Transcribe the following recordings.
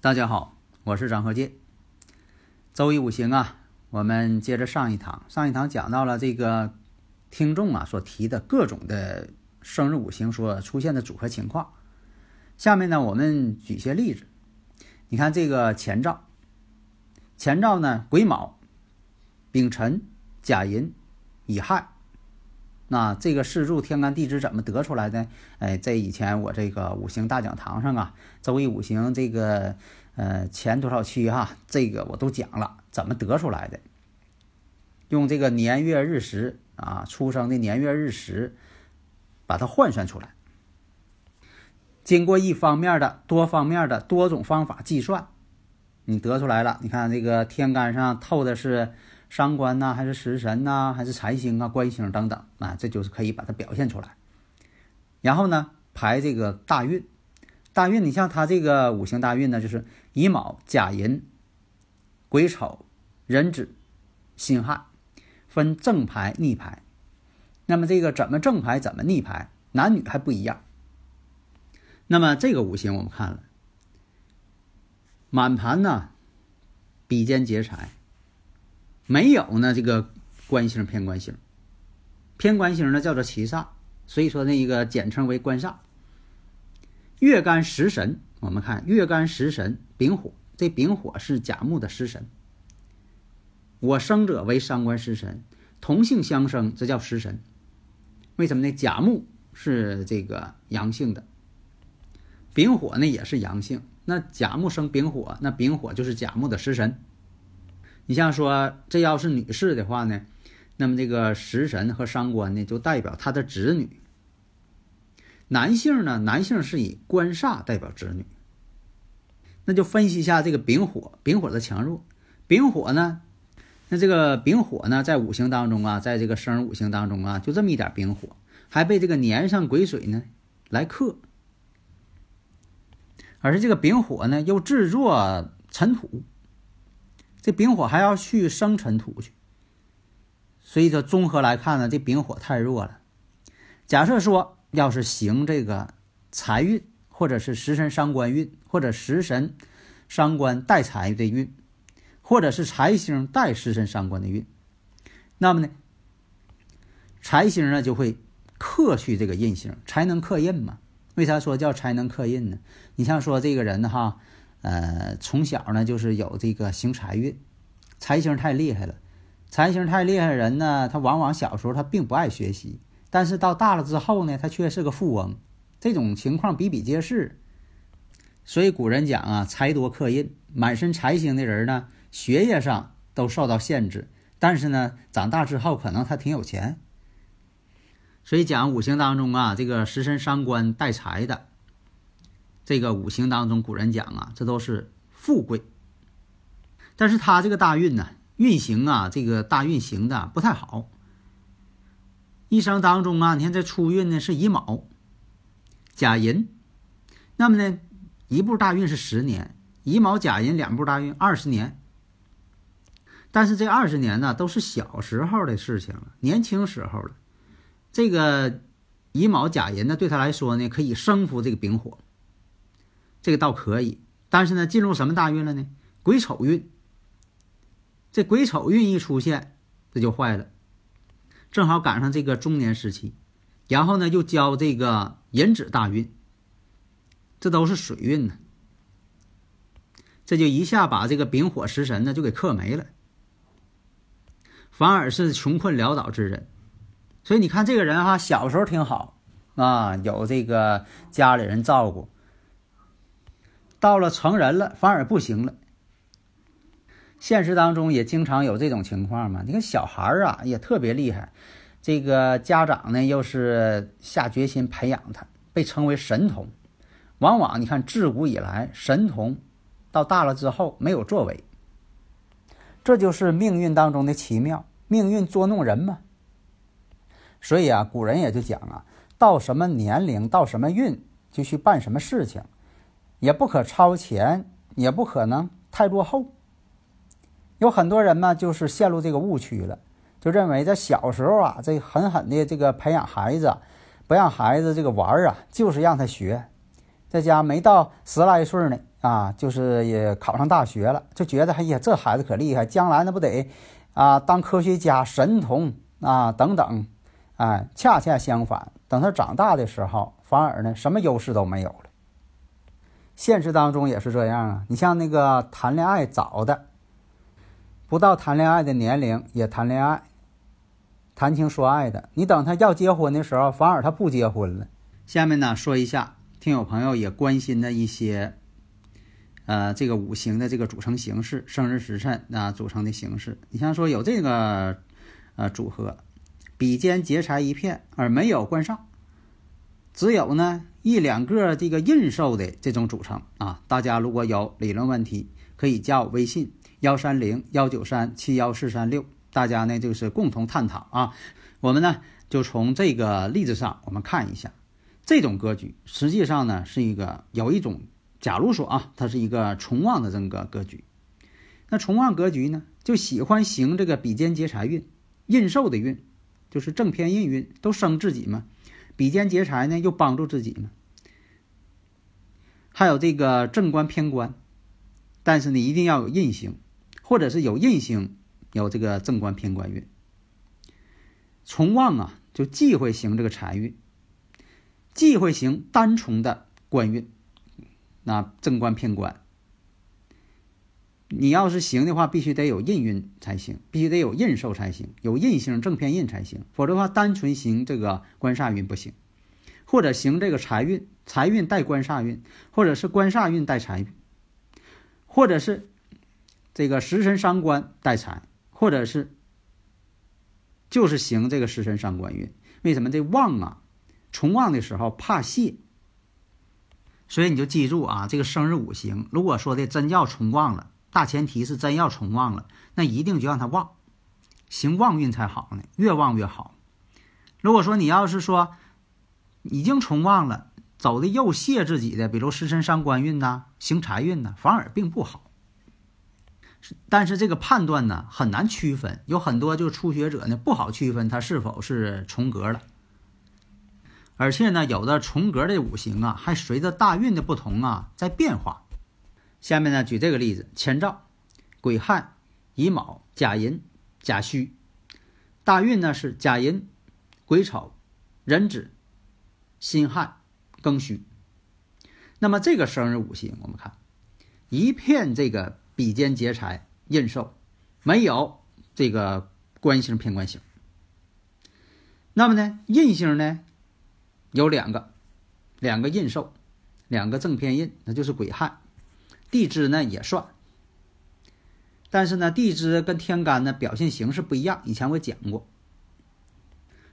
大家好，我是张和建。周易五行啊，我们接着上一堂。上一堂讲到了这个听众啊所提的各种的生日五行所出现的组合情况。下面呢，我们举些例子。你看这个前兆，前兆呢癸卯、丙辰、甲寅、乙亥。那这个四柱天干地支怎么得出来的？哎，在以前我这个五行大讲堂上啊，周易五行这个呃前多少期哈，这个我都讲了怎么得出来的。用这个年月日时啊，出生的年月日时，把它换算出来。经过一方面的、多方面的多种方法计算，你得出来了。你看这个天干上透的是。伤官呐，还是食神呐，还是财星啊、官星等等啊，这就是可以把它表现出来。然后呢，排这个大运，大运你像它这个五行大运呢，就是乙卯、甲寅、癸丑、壬子、辛亥，分正排、逆排。那么这个怎么正排，怎么逆排，男女还不一样。那么这个五行我们看了，满盘呢，比肩劫财。没有呢，这个官星偏官星，偏官星呢叫做七煞，所以说那一个简称为官煞。月干食神，我们看月干食神丙火，这丙火是甲木的食神。我生者为伤官食神，同性相生，这叫食神。为什么呢？甲木是这个阳性的，丙火呢也是阳性，那甲木生丙火，那丙火就是甲木的食神。你像说，这要是女士的话呢，那么这个食神和伤官呢，就代表她的子女。男性呢，男性是以官煞代表子女。那就分析一下这个丙火，丙火的强弱。丙火呢，那这个丙火呢，在五行当中啊，在这个生五行当中啊，就这么一点丙火，还被这个年上癸水呢来克，而是这个丙火呢，又制作尘土。这丙火还要去生尘土去，所以说综合来看呢，这丙火太弱了。假设说要是行这个财运，或者是食神伤官运，或者食神伤官带财的运，或者是财星带食神伤官的运，那么呢，财星呢就会克去这个印星，才能克印嘛。为啥说叫才能克印呢？你像说这个人哈。呃，从小呢就是有这个行财运，财星太厉害了。财星太厉害的人呢，他往往小时候他并不爱学习，但是到大了之后呢，他却是个富翁。这种情况比比皆是。所以古人讲啊，财多克印，满身财星的人呢，学业上都受到限制，但是呢，长大之后可能他挺有钱。所以讲五行当中啊，这个食神伤官带财的。这个五行当中，古人讲啊，这都是富贵。但是他这个大运呢，运行啊，这个大运行的不太好。一生当中啊，你看这初运呢是乙卯、甲寅，那么呢，一步大运是十年，乙卯、甲寅两步大运二十年。但是这二十年呢，都是小时候的事情了，年轻时候了。这个乙卯、甲寅呢，对他来说呢，可以生服这个丙火。这个倒可以，但是呢，进入什么大运了呢？癸丑运。这癸丑运一出现，这就坏了，正好赶上这个中年时期，然后呢，又交这个寅子大运，这都是水运呢，这就一下把这个丙火食神呢就给克没了，反而是穷困潦倒之人。所以你看这个人哈，小时候挺好啊，有这个家里人照顾。到了成人了，反而不行了。现实当中也经常有这种情况嘛。你看小孩儿啊，也特别厉害，这个家长呢又是下决心培养他，被称为神童。往往你看自古以来，神童到大了之后没有作为，这就是命运当中的奇妙，命运捉弄人嘛。所以啊，古人也就讲啊，到什么年龄，到什么运，就去办什么事情，也不可超前，也不可能太落后。有很多人呢，就是陷入这个误区了，就认为在小时候啊，这狠狠的这个培养孩子，不让孩子这个玩啊，就是让他学。在家没到十来岁呢，啊，就是也考上大学了，就觉得哎呀，这孩子可厉害，将来那不得啊当科学家、神童啊等等。哎，恰恰相反，等他长大的时候，反而呢什么优势都没有了。现实当中也是这样啊，你像那个谈恋爱早的，不到谈恋爱的年龄也谈恋爱，谈情说爱的，你等他要结婚的时候，反而他不结婚了。下面呢说一下。听友朋友也关心的一些，呃，这个五行的这个组成形式，生日时辰啊组成的形式。你像说有这个呃组合，比肩劫财一片而没有官煞，只有呢一两个这个印寿的这种组成啊。大家如果有理论问题，可以加我微信幺三零幺九三七幺四三六，大家呢就是共同探讨啊。我们呢就从这个例子上我们看一下。这种格局实际上呢是一个有一种，假如说啊，它是一个重旺的这么个格局。那重旺格局呢，就喜欢行这个比肩劫财运、印寿的运，就是正偏印运都生自己嘛。比肩劫财呢又帮助自己嘛。还有这个正官偏官，但是你一定要有印星，或者是有印星有这个正官偏官运。从旺啊，就忌讳行这个财运。忌讳行单重的官运，那正官偏官。你要是行的话，必须得有印运才行，必须得有印寿才行，有印星正偏印才行。否则的话，单纯行这个官煞运不行，或者行这个财运，财运带官煞运，或者是官煞运带财运，或者是这个食神伤官带财，或者是就是行这个食神伤官运。为什么这旺啊？重旺的时候怕泄，所以你就记住啊，这个生日五行，如果说的真要重旺了，大前提是真要重旺了，那一定就让它旺，行旺运才好呢，越旺越好。如果说你要是说已经重旺了，走的又泄自己的，比如食神伤官运呐，行财运呐，反而并不好。但是这个判断呢很难区分，有很多就初学者呢不好区分它是否是重格了。而且呢，有的重格的五行啊，还随着大运的不同啊在变化。下面呢，举这个例子：乾兆、癸亥、乙卯、甲寅、甲戌。大运呢是甲寅、癸丑、壬子、辛亥、庚戌。那么这个生日五行，我们看一片这个比肩劫财印寿，没有这个官星偏官星。那么呢，印星呢？有两个，两个印寿，两个正偏印，那就是癸亥。地支呢也算，但是呢，地支跟天干呢表现形式不一样。以前我讲过，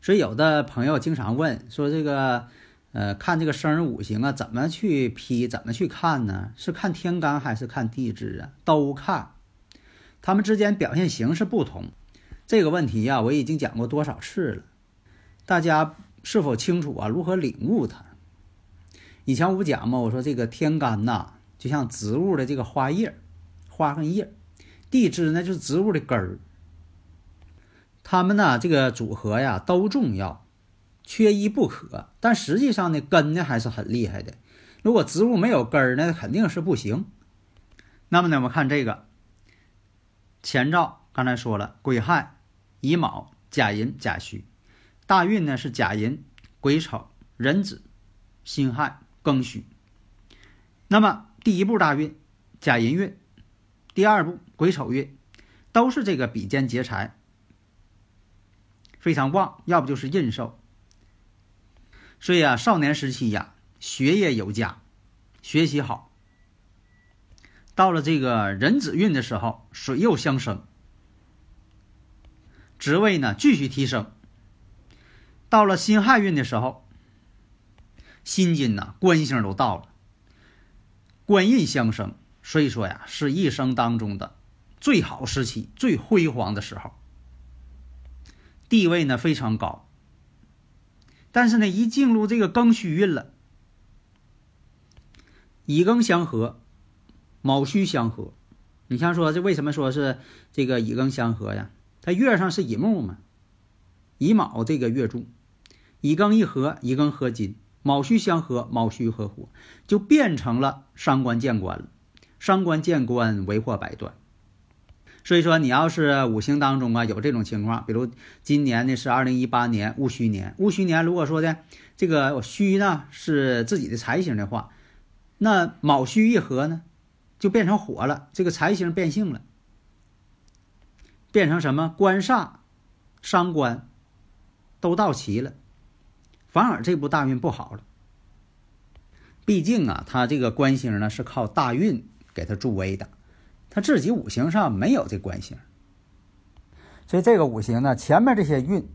所以有的朋友经常问说：“这个，呃，看这个生日五行啊，怎么去批？怎么去看呢？是看天干还是看地支啊？都看，他们之间表现形式不同。这个问题呀，我已经讲过多少次了，大家。”是否清楚啊？如何领悟它？以前我不讲吗？我说这个天干呐，就像植物的这个花叶、花跟叶；地支呢，就是植物的根儿。它们呢，这个组合呀都重要，缺一不可。但实际上呢，根呢还是很厉害的。如果植物没有根儿，那肯定是不行。那么呢，我们看这个前兆，刚才说了，癸亥、乙卯、甲寅、甲戌。大运呢是甲寅、癸丑、壬子、辛亥、庚戌。那么第一步大运甲寅运，第二步癸丑运，都是这个比肩劫财，非常旺。要不就是印寿。所以啊，少年时期呀，学业有加，学习好，到了这个壬子运的时候，水又相生，职位呢继续提升。到了辛亥运的时候，辛金呐官星都到了，官印相生，所以说呀是一生当中的最好时期、最辉煌的时候，地位呢非常高。但是呢，一进入这个庚戌运了，乙庚相合，卯戌相合。你像说这为什么说是这个乙庚相合呀？它月上是乙木嘛，乙卯这个月柱，乙庚一合，乙庚合金，卯戌相合，卯戌合火，就变成了伤官见官了。伤官见官，为祸百端。所以说，你要是五行当中啊有这种情况，比如今年呢是二零一八年戊戌年，戊戌年如果说的这个戌呢是自己的财星的话，那卯戌一合呢，就变成火了，这个财星变性了，变成什么官煞、伤官都到齐了，反而这部大运不好了。毕竟啊，他这个官星呢是靠大运给他助威的。他自己五行上没有这官星，所以这个五行呢，前面这些运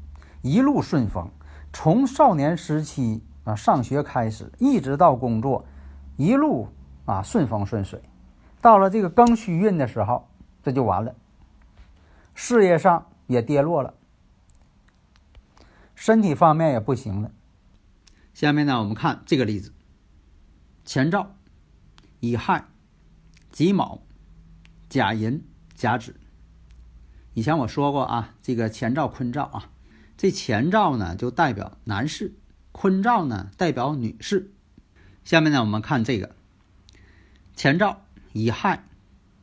一路顺风，从少年时期啊上学开始，一直到工作，一路啊顺风顺水。到了这个庚戌运的时候，这就完了，事业上也跌落了，身体方面也不行了。下面呢，我们看这个例子：前兆乙亥己卯。甲寅、甲子，以前我说过啊，这个前兆、坤兆啊，这前兆呢就代表男士，坤兆呢代表女士。下面呢，我们看这个前兆：乙亥、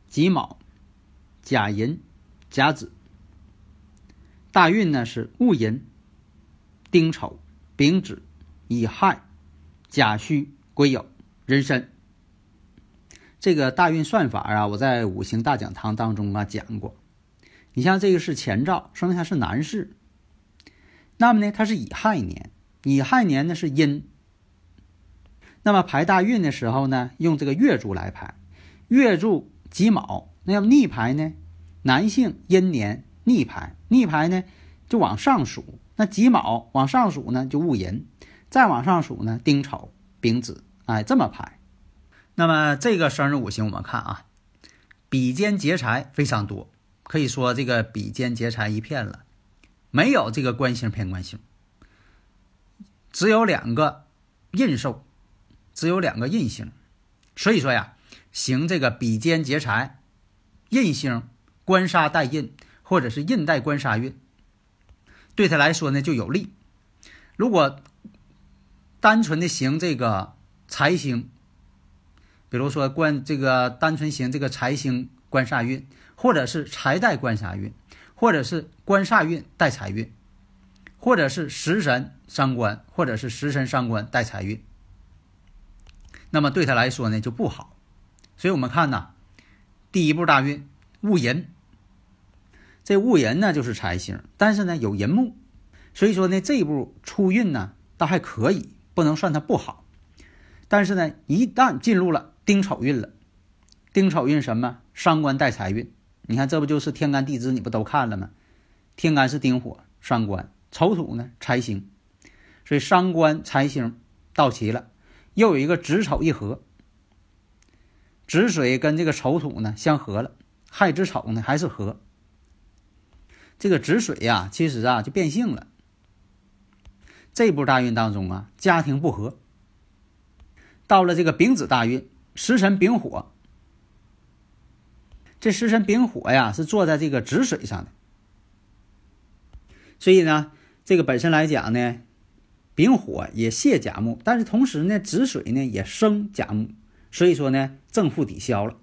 己卯、甲寅、甲子。大运呢是戊寅、丁丑、丙子、乙亥、甲戌、癸酉、壬申。这个大运算法啊，我在五行大讲堂当中啊讲过。你像这个是前兆，生下是男士。那么呢，它是乙亥年，乙亥年呢是阴。那么排大运的时候呢，用这个月柱来排，月柱己卯，那要逆排呢，男性阴年逆排，逆排呢就往上数，那己卯往上数呢就戊寅，再往上数呢丁丑、丙子，哎，这么排。那么这个生日五行我们看啊，比肩劫财非常多，可以说这个比肩劫财一片了，没有这个官星偏官星，只有两个印寿，只有两个印星，所以说呀，行这个比肩劫财，印星官杀带印，或者是印带官杀运，对他来说呢就有利。如果单纯的行这个财星。比如说，官这个单纯行这个财星官煞运，或者是财带官煞运，或者是官煞运带财运，或者是食神伤官，或者是食神伤官带财运，那么对他来说呢就不好。所以我们看呐，第一步大运戊寅，这戊寅呢就是财星，但是呢有寅木，所以说呢这一步出运呢倒还可以，不能算它不好。但是呢一旦进入了。丁丑运了，丁丑运什么？伤官带财运。你看，这不就是天干地支？你不都看了吗？天干是丁火，伤官；丑土呢，财星。所以伤官财星到齐了，又有一个子丑一合，子水跟这个丑土呢相合了，亥子丑呢还是合。这个子水呀，其实啊就变性了。这部大运当中啊，家庭不和。到了这个丙子大运。食神丙火，这食神丙火呀是坐在这个子水上的，所以呢，这个本身来讲呢，丙火也泄甲木，但是同时呢，子水呢也生甲木，所以说呢，正负抵消了。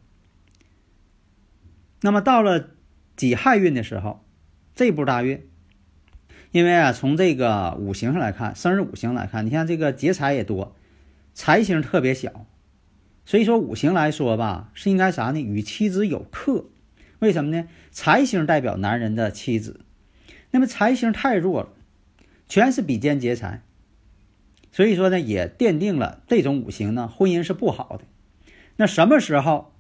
那么到了己亥运的时候，这步大运，因为啊，从这个五行上来看，生日五行来看，你像这个劫财也多，财星特别小。所以说五行来说吧，是应该啥呢？与妻子有克，为什么呢？财星代表男人的妻子，那么财星太弱了，全是比肩劫财，所以说呢，也奠定了这种五行呢，婚姻是不好的。那什么时候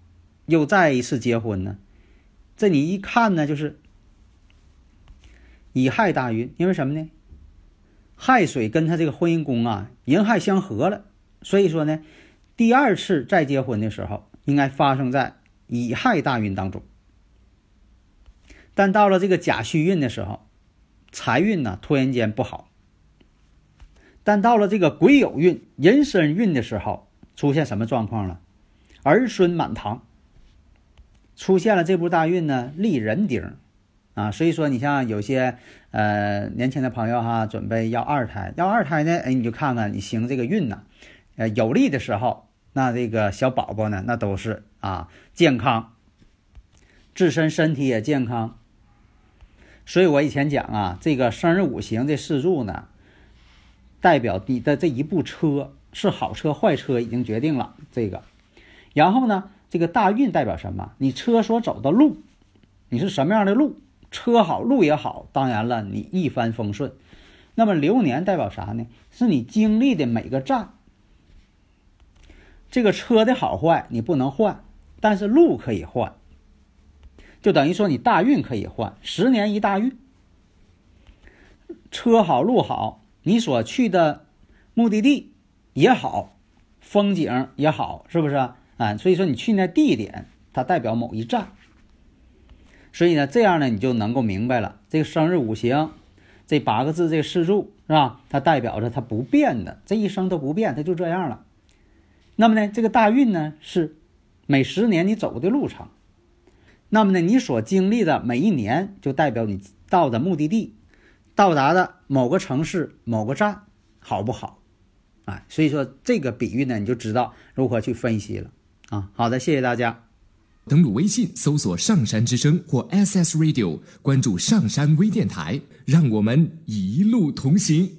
又再一次结婚呢？这你一看呢，就是乙亥大运，因为什么呢？亥水跟他这个婚姻宫啊，寅亥相合了，所以说呢，第二次再结婚的时候，应该发生在乙亥大运当中。但到了这个甲戌运的时候，财运呢突然间不好。但到了这个癸酉运、壬申运的时候，出现什么状况了？儿孙满堂。出现了这部大运呢，立人丁，啊，所以说你像有些呃年轻的朋友哈，准备要二胎，要二胎呢，哎，你就看看你行这个运呢，呃，有利的时候，那这个小宝宝呢，那都是啊健康，自身身体也健康。所以我以前讲啊，这个生日五行这四柱呢，代表你的这一部车是好车坏车已经决定了这个，然后呢。这个大运代表什么？你车所走的路，你是什么样的路？车好路也好，当然了，你一帆风顺。那么流年代表啥呢？是你经历的每个站。这个车的好坏你不能换，但是路可以换。就等于说你大运可以换，十年一大运。车好路好，你所去的目的地也好，风景也好，是不是？啊，所以说你去那地点，它代表某一站。所以呢，这样呢，你就能够明白了，这个生日五行，这八个字，这个四柱是吧？它代表着它不变的，这一生都不变，它就这样了。那么呢，这个大运呢，是每十年你走的路程。那么呢，你所经历的每一年，就代表你到的目的地，到达的某个城市某个站，好不好？啊，所以说这个比喻呢，你就知道如何去分析了。啊，好的，谢谢大家。登录微信搜索“上山之声”或 SS Radio，关注上山微电台，让我们一路同行。